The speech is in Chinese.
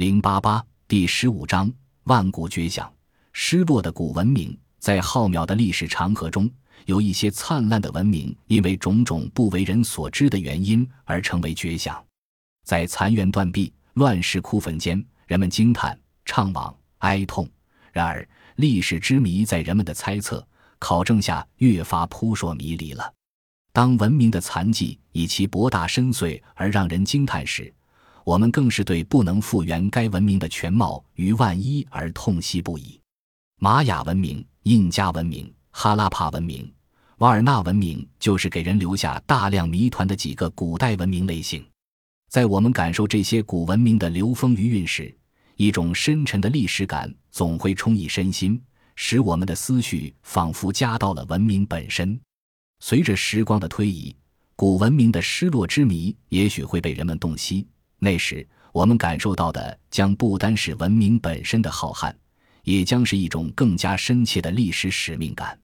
零八八第十五章：万古绝响，失落的古文明。在浩渺的历史长河中，有一些灿烂的文明，因为种种不为人所知的原因而成为绝响。在残垣断壁、乱石枯坟间，人们惊叹、怅惘、哀痛。然而，历史之谜在人们的猜测、考证下越发扑朔迷离了。当文明的残迹以其博大深邃而让人惊叹时，我们更是对不能复原该文明的全貌于万一而痛惜不已。玛雅文明、印加文明、哈拉帕文明、瓦尔纳文明，就是给人留下大量谜团的几个古代文明类型。在我们感受这些古文明的流风余韵时，一种深沉的历史感总会充溢身心，使我们的思绪仿佛加到了文明本身。随着时光的推移，古文明的失落之谜也许会被人们洞悉。那时，我们感受到的将不单是文明本身的浩瀚，也将是一种更加深切的历史使命感。